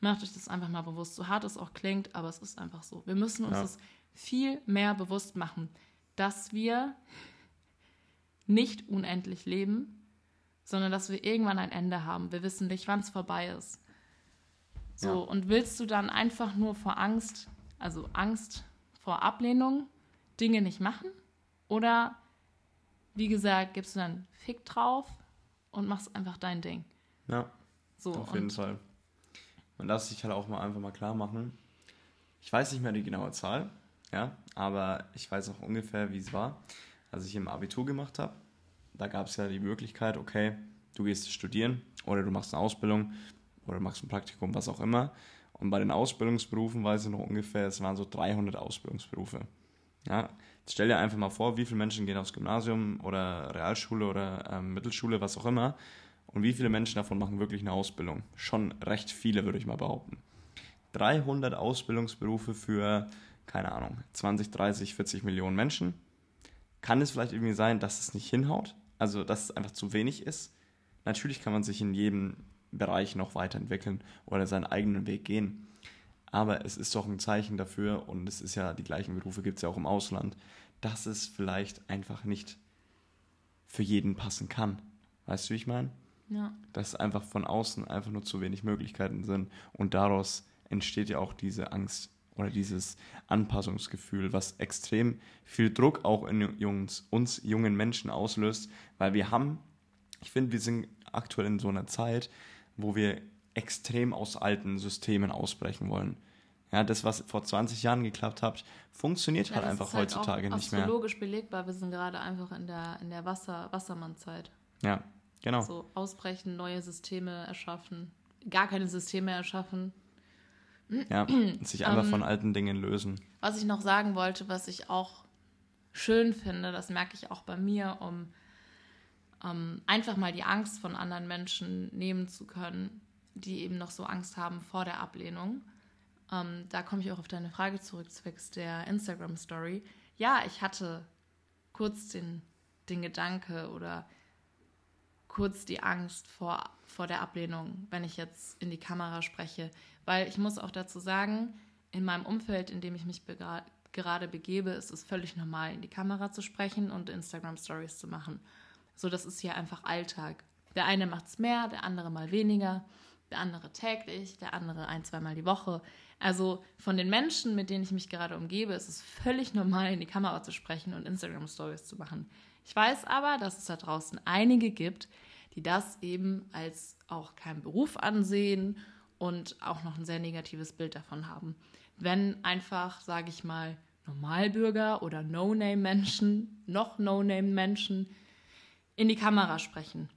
Macht euch das einfach mal bewusst, so hart es auch klingt, aber es ist einfach so. Wir müssen uns Ja. das viel mehr bewusst machen, dass wir nicht unendlich leben, sondern dass wir irgendwann ein Ende haben. Wir wissen nicht, wann es vorbei ist. So, Ja. und willst du dann einfach nur vor Angst, also Angst vor Ablehnung, Dinge nicht machen? Oder, wie gesagt, gibst du dann Fick drauf und machst einfach dein Ding? ja. So, Auf jeden Fall. Man darf sich halt auch mal einfach mal klar machen. Ich weiß nicht mehr die genaue Zahl, ja, aber ich weiß auch ungefähr, wie es war, als ich im Abitur gemacht habe. Da gab es ja die Möglichkeit, okay, du gehst studieren oder du machst eine Ausbildung oder machst ein Praktikum, was auch immer. Und bei den Ausbildungsberufen weiß ich noch ungefähr, es waren so 300 Ausbildungsberufe. Ja, jetzt stell dir einfach mal vor, wie viele Menschen gehen aufs Gymnasium oder Realschule oder ähm, Mittelschule, was auch immer. Und wie viele Menschen davon machen wirklich eine Ausbildung? Schon recht viele, würde ich mal behaupten. 300 Ausbildungsberufe für, keine Ahnung, 20, 30, 40 Millionen Menschen. Kann es vielleicht irgendwie sein, dass es nicht hinhaut? Also, dass es einfach zu wenig ist? Natürlich kann man sich in jedem Bereich noch weiterentwickeln oder seinen eigenen Weg gehen. Aber es ist doch ein Zeichen dafür, und es ist ja, die gleichen Berufe gibt es ja auch im Ausland, dass es vielleicht einfach nicht für jeden passen kann. Weißt du, wie ich meine? Ja. Dass einfach von außen einfach nur zu wenig Möglichkeiten sind und daraus entsteht ja auch diese Angst oder dieses Anpassungsgefühl, was extrem viel Druck auch in Jungs, uns jungen Menschen auslöst, weil wir haben, ich finde, wir sind aktuell in so einer Zeit, wo wir extrem aus alten Systemen ausbrechen wollen. Ja, das, was vor 20 Jahren geklappt hat, funktioniert Ja, halt das einfach ist halt heutzutage nicht mehr. astrologisch belegbar. Wir sind gerade einfach in der, in der Wasser, Wassermann-Zeit. Ja, genau. So ausbrechen, neue Systeme erschaffen, gar keine Systeme erschaffen. Ja, sich einfach Ähm, von alten Dingen lösen. Was ich noch sagen wollte, was ich auch schön finde, das merke ich auch bei mir, um ähm, einfach mal die Angst von anderen Menschen nehmen zu können, die eben noch so Angst haben vor der Ablehnung. Ähm, da komme ich auch auf deine Frage zurück, zwecks der Instagram-Story. Ja, ich hatte kurz den, den Gedanke oder kurz die Angst vor, vor der Ablehnung, wenn ich jetzt in die Kamera spreche. Weil ich muss auch dazu sagen, in meinem Umfeld, in dem ich mich begra- gerade begebe, ist es völlig normal, in die Kamera zu sprechen und Instagram-Stories zu machen. So, das ist hier einfach Alltag. Der eine macht es mehr, der andere mal weniger, der andere täglich, der andere ein, zweimal die Woche. Also von den Menschen, mit denen ich mich gerade umgebe, ist es völlig normal, in die Kamera zu sprechen und Instagram-Stories zu machen. Ich weiß aber, dass es da draußen einige gibt, die das eben als auch keinen Beruf ansehen und auch noch ein sehr negatives Bild davon haben. Wenn einfach, sage ich mal, Normalbürger oder No-Name-Menschen, noch No-Name-Menschen in die Kamera sprechen.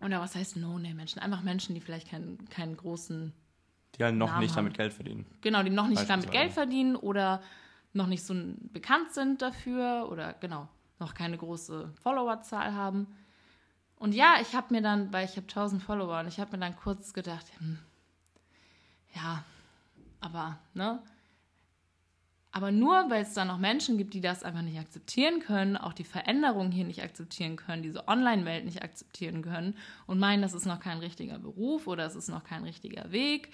Oder was heißt No-Name-Menschen? Einfach Menschen, die vielleicht keinen, keinen großen Die halt noch Namen nicht haben. damit Geld verdienen. Genau, die noch nicht damit. Geld verdienen oder noch nicht so bekannt sind dafür oder genau, noch keine große Followerzahl haben. Und ja, ich habe mir dann, weil ich habe 1000 Follower und ich habe mir dann kurz gedacht, hm, ja, aber, ne? Aber nur, weil es da noch Menschen gibt, die das einfach nicht akzeptieren können, auch die Veränderung hier nicht akzeptieren können, diese Online-Welt nicht akzeptieren können und meinen, das ist noch kein richtiger Beruf oder es ist noch kein richtiger Weg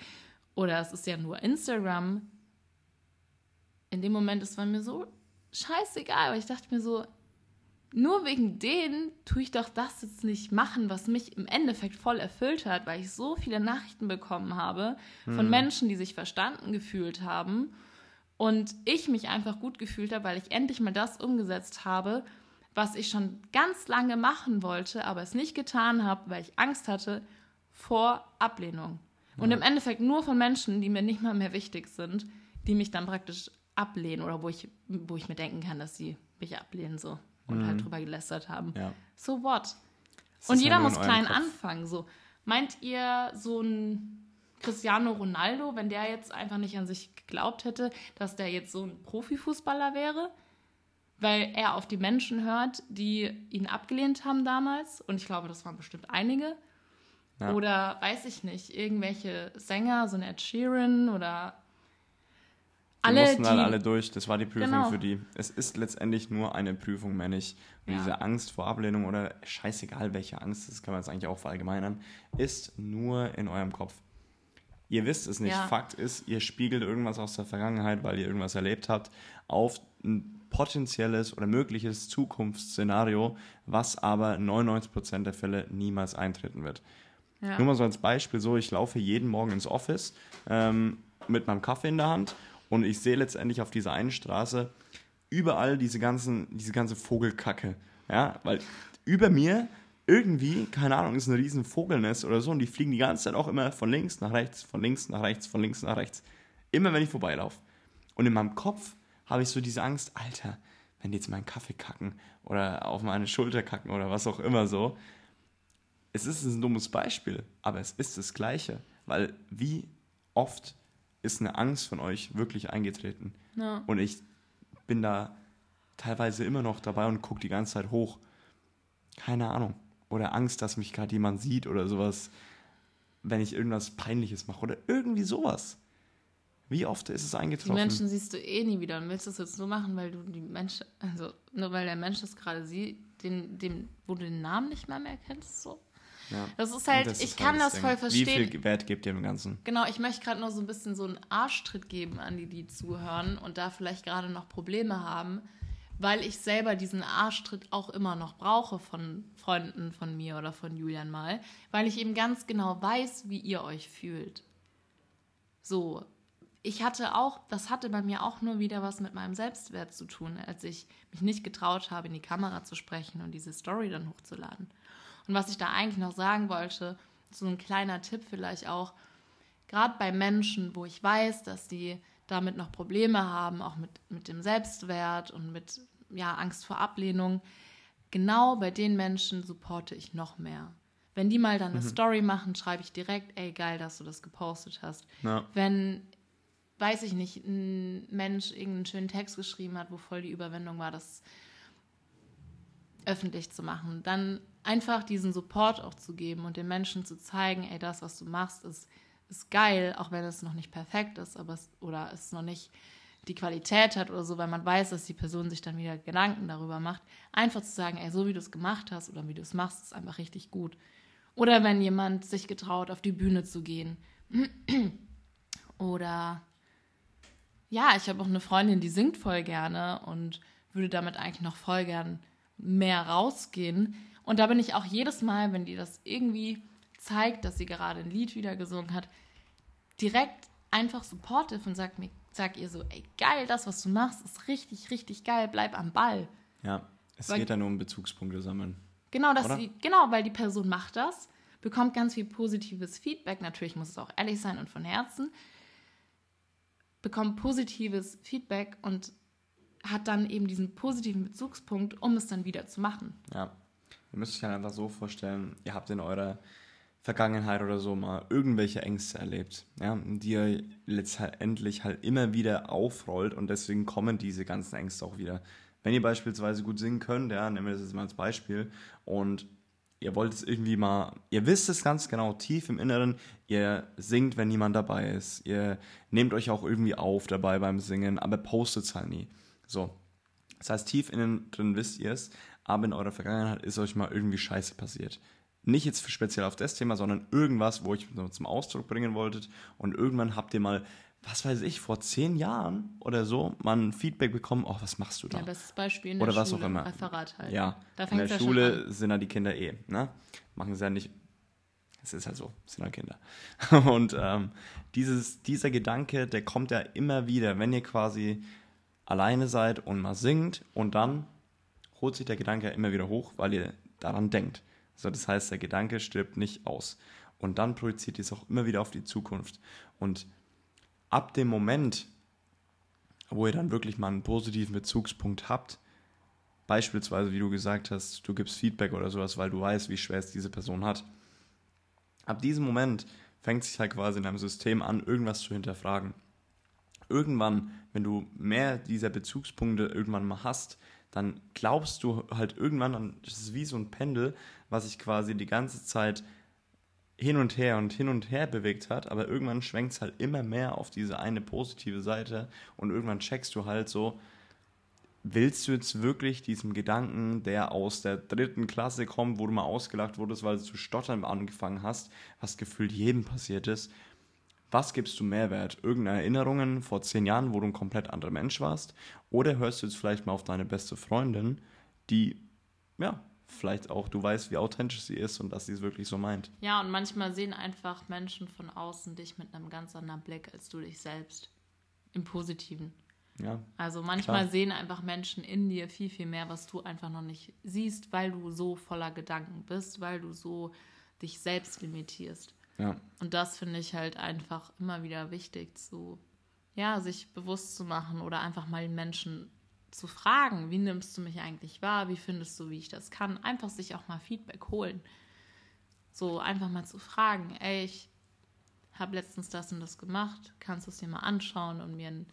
oder es ist ja nur Instagram. In dem Moment ist es mir so scheißegal, aber ich dachte mir so, nur wegen denen tue ich doch das jetzt nicht machen, was mich im Endeffekt voll erfüllt hat, weil ich so viele Nachrichten bekommen habe von Menschen, die sich verstanden gefühlt haben und ich mich einfach gut gefühlt habe, weil ich endlich mal das umgesetzt habe, was ich schon ganz lange machen wollte, aber es nicht getan habe, weil ich Angst hatte vor Ablehnung. Und im Endeffekt nur von Menschen, die mir nicht mal mehr wichtig sind, die mich dann praktisch ablehnen oder wo ich, wo ich mir denken kann, dass sie mich ablehnen so und halt drüber gelästert haben. Ja. So what? Es Und jeder in muss klein Kopf. anfangen. So. Meint ihr, so ein Cristiano Ronaldo, wenn der jetzt einfach nicht an sich geglaubt hätte, dass der jetzt so ein Profifußballer wäre? Weil er auf die Menschen hört, die ihn abgelehnt haben damals. Und ich glaube, das waren bestimmt einige. Ja. Oder weiß ich nicht, irgendwelche Sänger, so ein Ed Sheeran oder alle, mussten die. halt alle durch, das war die Prüfung Genau. für die. Es ist letztendlich nur eine Prüfung, mehr nicht. Und Ja. diese Angst vor Ablehnung oder scheißegal welche Angst, das kann man jetzt eigentlich auch verallgemeinern, ist nur in eurem Kopf. Ihr wisst es nicht. Ja. Fakt ist, ihr spiegelt irgendwas aus der Vergangenheit, weil ihr irgendwas erlebt habt, auf ein potenzielles oder mögliches Zukunftsszenario, was aber 99% der Fälle niemals eintreten wird. ja. Nur mal so als Beispiel so, ich laufe jeden Morgen ins Office ähm, mit meinem Kaffee in der Hand und ich sehe letztendlich auf dieser einen Straße überall diese, ganzen, diese ganze Vogelkacke. Ja, weil über mir irgendwie, keine Ahnung, ist ein riesen Vogelnest oder so und die fliegen die ganze Zeit auch immer von links nach rechts, von links nach rechts, von links nach rechts. Immer wenn ich vorbeilaufe. Und in meinem Kopf habe ich so diese Angst, Alter, wenn die jetzt meinen Kaffee kacken oder auf meine Schulter kacken oder was auch immer so, es ist ein dummes Beispiel, aber es ist das Gleiche. Weil wie oft ist eine Angst von euch wirklich eingetreten? Ja. Und ich bin da teilweise immer noch dabei und gucke die ganze Zeit hoch. Keine Ahnung. oder Angst, dass mich gerade jemand sieht oder sowas, wenn ich irgendwas Peinliches mache oder irgendwie sowas. Wie oft ist es eingetroffen? Die Menschen siehst du eh nie wieder und willst das jetzt nur machen, weil du die Menschen, also nur weil der Mensch das gerade sieht, den, dem, wo du den Namen nicht mehr mehr kennst, so. Ja. Das ist halt, Das ich ist kann halt das Ding. voll verstehen. Wie viel Wert gebt ihr dem Ganzen? Genau, ich möchte gerade noch so ein bisschen so einen Arschtritt geben an die, die zuhören und da vielleicht gerade noch Probleme haben, weil ich selber diesen Arschtritt auch immer noch brauche von Freunden von mir oder von Julian mal, weil ich eben ganz genau weiß, wie ihr euch fühlt. So, ich hatte auch, das hatte bei mir auch nur wieder was mit meinem Selbstwert zu tun, als ich mich nicht getraut habe, in die Kamera zu sprechen und diese Story dann hochzuladen. Und was ich da eigentlich noch sagen wollte, so ein kleiner Tipp vielleicht auch, gerade bei Menschen, wo ich weiß, dass die damit noch Probleme haben, auch mit, mit dem Selbstwert und mit ja, Angst vor Ablehnung, genau bei den Menschen supporte ich noch mehr. Wenn die mal dann eine Story machen, schreibe ich direkt, ey, geil, dass du das gepostet hast. Ja. Wenn, weiß ich nicht, ein Mensch irgendeinen schönen Text geschrieben hat, wo voll die Überwindung war, das öffentlich zu machen, dann einfach diesen Support auch zu geben und den Menschen zu zeigen, ey, das, was du machst, ist, ist geil, auch wenn es noch nicht perfekt ist, aber es, oder es noch nicht die Qualität hat oder so, weil man weiß, dass die Person sich dann wieder Gedanken darüber macht. Einfach zu sagen, ey, so wie du es gemacht hast oder wie du es machst, ist einfach richtig gut. Oder wenn jemand sich getraut, auf die Bühne zu gehen. Oder ja, ich habe auch eine Freundin, die singt voll gerne und würde damit eigentlich noch voll gern mehr rausgehen. Und da bin ich auch jedes Mal, wenn die das irgendwie zeigt, dass sie gerade ein Lied wieder gesungen hat, direkt einfach supportive und sag mir, sag ihr so, ey, geil, das, was du machst, ist richtig, richtig geil, bleib am Ball. Ja, es Weil- geht ja nur um Bezugspunkte sammeln. Genau, dass sie, genau, weil die Person macht das, bekommt ganz viel positives Feedback. Natürlich muss es auch ehrlich sein und von Herzen. Bekommt positives Feedback und hat dann eben diesen positiven Bezugspunkt, um es dann wieder zu machen. Ja. Ihr müsst euch halt einfach so vorstellen, ihr habt in eurer Vergangenheit oder so mal irgendwelche Ängste erlebt, ja, die ihr letztendlich halt immer wieder aufrollt und deswegen kommen diese ganzen Ängste auch wieder. Wenn ihr beispielsweise gut singen könnt, ja, nehmen wir das jetzt mal als Beispiel und ihr wollt es irgendwie mal, ihr wisst es ganz genau, tief im Inneren, ihr singt, wenn niemand dabei ist, ihr nehmt euch auch irgendwie auf dabei beim Singen, aber postet es halt nie. So, das heißt, tief innen drin wisst ihr es, aber in eurer Vergangenheit ist euch mal irgendwie Scheiße passiert. Nicht jetzt speziell auf das Thema, sondern irgendwas, wo ich zum Ausdruck bringen wolltet. Und irgendwann habt ihr mal, was weiß ich, vor zehn Jahren oder so, mal ein Feedback bekommen, oh, was machst du da? Ja, bestes Beispiel in Oder der was Schule, auch immer. Referat halt. Ja, Da in der ja Schule sind ja die Kinder eh, ne? Machen sie ja nicht. Es ist halt so, sind halt Kinder. Und ähm, dieses, dieser Gedanke, der kommt ja immer wieder, wenn ihr quasi alleine seid und mal singt und dann holt sich der Gedanke immer wieder hoch, weil ihr daran denkt. So, das heißt, der Gedanke stirbt nicht aus. Und dann projiziert ihr es auch immer wieder auf die Zukunft. Und ab dem Moment, wo ihr dann wirklich mal einen positiven Bezugspunkt habt, beispielsweise, wie du gesagt hast, du gibst Feedback oder sowas, weil du weißt, wie schwer es diese Person hat. Ab diesem Moment fängt sich halt quasi in deinem System an, irgendwas zu hinterfragen. Irgendwann, wenn du mehr dieser Bezugspunkte irgendwann mal hast, dann glaubst du halt irgendwann, an- das ist wie so ein Pendel, was sich quasi die ganze Zeit hin und her und hin und her bewegt hat, aber irgendwann schwenkt es halt immer mehr auf diese eine positive Seite und irgendwann checkst du halt so, willst du jetzt wirklich diesem Gedanken, der aus der dritten Klasse kommt, wo du mal ausgelacht wurdest, weil du zu stottern angefangen hast, was gefühlt jedem passiert ist, was gibst du Mehrwert? Irgendeine Erinnerungen vor zehn Jahren, wo du ein komplett anderer Mensch warst? Oder hörst du jetzt vielleicht mal auf deine beste Freundin, die, ja, vielleicht auch, du weißt, wie authentisch sie ist und dass sie es wirklich so meint. Ja, und manchmal sehen einfach Menschen von außen dich mit einem ganz anderen Blick als du dich selbst. Im Positiven. Ja, Also manchmal Klar. sehen einfach Menschen in dir viel, viel mehr, was du einfach noch nicht siehst, weil du so voller Gedanken bist, weil du so dich selbst limitierst. Ja, Und das finde ich halt einfach immer wieder wichtig, zu, ja, sich bewusst zu machen oder einfach mal den Menschen zu fragen, wie nimmst du mich eigentlich wahr, wie findest du, wie ich das kann, einfach sich auch mal Feedback holen. So einfach mal zu fragen, ey, ich habe letztens das und das gemacht, kannst du es dir mal anschauen und mir ein,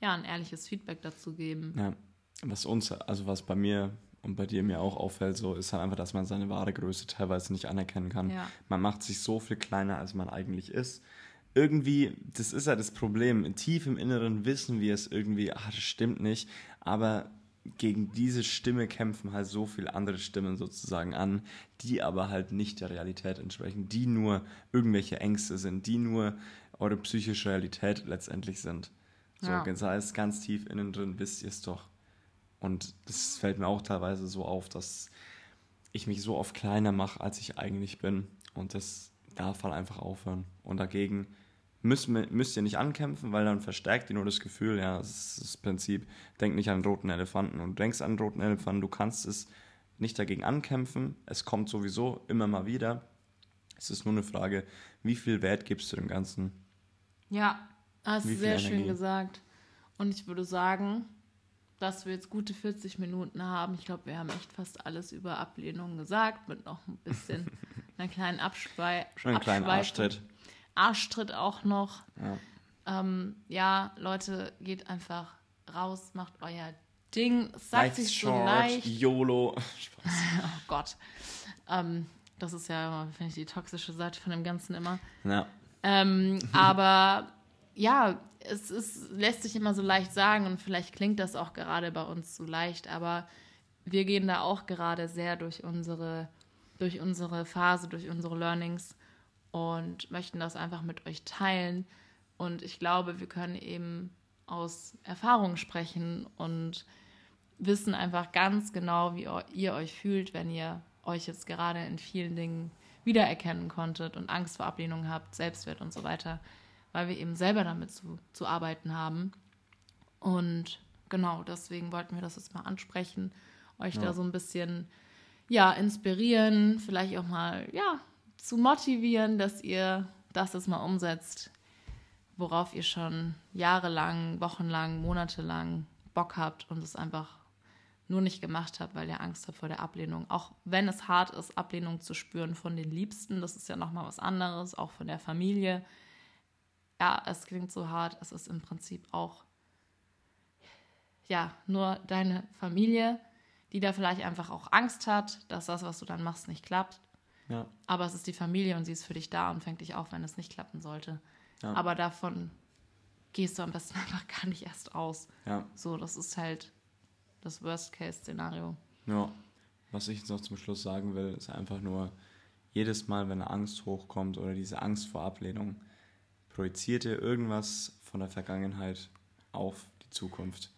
ja, ein ehrliches Feedback dazu geben. ja. Was uns, also was bei mir und bei dir mir auch auffällt, so ist halt einfach, dass man seine wahre Größe teilweise nicht anerkennen kann. Ja. Man macht sich so viel kleiner, als man eigentlich ist. Irgendwie, das ist ja das Problem. Tief im Inneren wissen wir es irgendwie, ach, das stimmt nicht. Aber gegen diese Stimme kämpfen halt so viele andere Stimmen sozusagen an, die aber halt nicht der Realität entsprechen, die nur irgendwelche Ängste sind, die nur eure psychische Realität letztendlich sind. So, Ja. das heißt, ganz tief innen drin wisst ihr es doch. Und das fällt mir auch teilweise so auf, dass ich mich so oft kleiner mache, als ich eigentlich bin. Und das darf halt einfach aufhören. Und dagegen wir, müsst ihr nicht ankämpfen, weil dann verstärkt ihr nur das Gefühl, ja, das ist das Prinzip, denk nicht an einen roten Elefanten. Und du denkst an einen roten Elefanten, du kannst es nicht dagegen ankämpfen. Es kommt sowieso immer mal wieder. Es ist nur eine Frage, wie viel Wert gibst du dem Ganzen? Ja, hast du sehr schön Energie? gesagt. Und ich würde sagen, dass wir jetzt gute 40 Minuten haben. Ich glaube, wir haben echt fast alles über Ablehnung gesagt, mit noch ein bisschen einer kleinen Abschwei Schon einen kleinen. Arschtritt. Arschtritt auch noch. Ja. Ähm, ja, Leute, geht einfach raus, macht euer Ding. Sagt sich so short, leicht. YOLO. Spaß. Oh Gott. Ähm, das ist ja finde ich, die toxische Seite von dem Ganzen immer. Ja. Ähm, aber ja, es ist, lässt sich immer so leicht sagen und vielleicht klingt das auch gerade bei uns so leicht, aber wir gehen da auch gerade sehr durch unsere, durch unsere Phase, durch unsere Learnings und möchten das einfach mit euch teilen. Und ich glaube, wir können eben aus Erfahrung sprechen und wissen einfach ganz genau, wie ihr euch fühlt, wenn ihr euch jetzt gerade in vielen Dingen wiedererkennen konntet und Angst vor Ablehnung habt, Selbstwert und so weiter, weil wir eben selber damit zu, zu arbeiten haben. Und genau, deswegen wollten wir das jetzt mal ansprechen, euch Ja. da so ein bisschen ja, inspirieren, vielleicht auch mal ja, zu motivieren, dass ihr das jetzt mal umsetzt, worauf ihr schon jahrelang, wochenlang, monatelang Bock habt und es einfach nur nicht gemacht habt, weil ihr Angst habt vor der Ablehnung. Auch wenn es hart ist, Ablehnung zu spüren von den Liebsten, das ist ja nochmal was anderes, auch von der Familie. Ja, es klingt so hart, es ist im Prinzip auch ja, nur deine Familie, die da vielleicht einfach auch Angst hat, dass das, was du dann machst, nicht klappt. Ja. Aber es ist die Familie und sie ist für dich da und fängt dich auf, wenn es nicht klappen sollte. Ja. Aber davon gehst du am besten einfach gar nicht erst aus. Ja. So, das ist halt das Worst-Case-Szenario. Ja, was ich jetzt noch zum Schluss sagen will, ist einfach nur, jedes Mal, wenn eine Angst hochkommt oder diese Angst vor Ablehnung, projiziert ihr irgendwas von der Vergangenheit auf die Zukunft.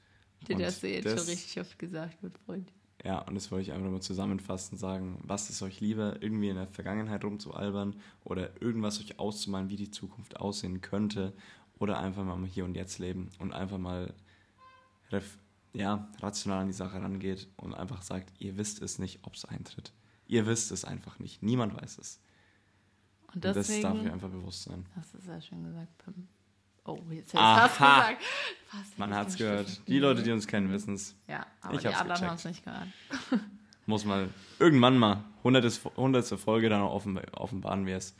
Und das jetzt das- schon richtig oft gesagt wird, Freund. Ja, und das wollte ich einfach nur zusammenfassend sagen. Was ist euch lieber, irgendwie in der Vergangenheit rumzualbern oder irgendwas euch auszumalen, wie die Zukunft aussehen könnte oder einfach mal hier und jetzt leben und einfach mal ja, rational an die Sache rangeht und einfach sagt, ihr wisst es nicht, ob es eintritt. Ihr wisst es einfach nicht. Niemand weiß es. Und Und das deswegen, darf ihr einfach bewusst sein. hast du sehr schön gesagt, Pim. Oh, jetzt Aha. fast gesagt. Fast Man hat es gehört. Stift- Die Leute, die uns kennen, wissen es. Ja, aber Ich die hab's anderen haben es nicht gehört. Muss mal irgendwann mal, hundertste Folge, dann offen, offenbaren wir es.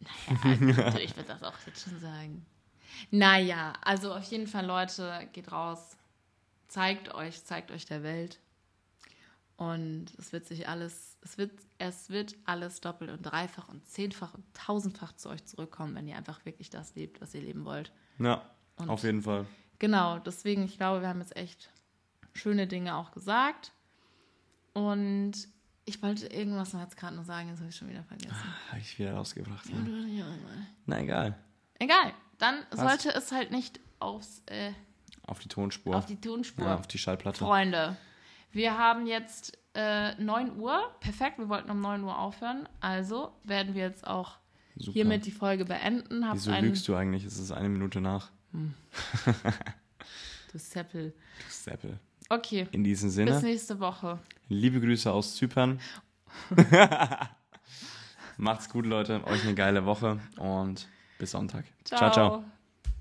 Ja, ich würde das auch jetzt schon sagen. Naja, also auf jeden Fall, Leute, geht raus, zeigt euch, zeigt euch der Welt. Und es wird sich alles, es wird, es wird alles doppelt und dreifach und zehnfach und tausendfach zu euch zurückkommen, wenn ihr einfach wirklich das lebt, was ihr leben wollt. Ja, Und- auf jeden Fall. Genau, deswegen, ich glaube, wir haben jetzt echt schöne Dinge auch gesagt. Und ich wollte irgendwas noch jetzt gerade noch sagen, das habe ich schon wieder vergessen. Habe ich wieder rausgebracht. Ja, Ne? ja, ja. Na egal. Egal, dann Was? sollte es halt nicht aufs, äh, Auf die Tonspur. auf die Tonspur. ja, auf die Schallplatte. Freunde, wir haben jetzt äh, 9 Uhr. Perfekt, wir wollten um 9 Uhr aufhören. Also werden wir jetzt auch Super. hiermit die Folge beenden. Habt Wieso einen, lügst du eigentlich? Es ist eine Minute nach. Du Seppel. Du Seppel. Okay, In diesem bis Sinne, nächste Woche. liebe Grüße aus Zypern. Macht's gut, Leute. Euch eine geile Woche und bis Sonntag. ciao. ciao.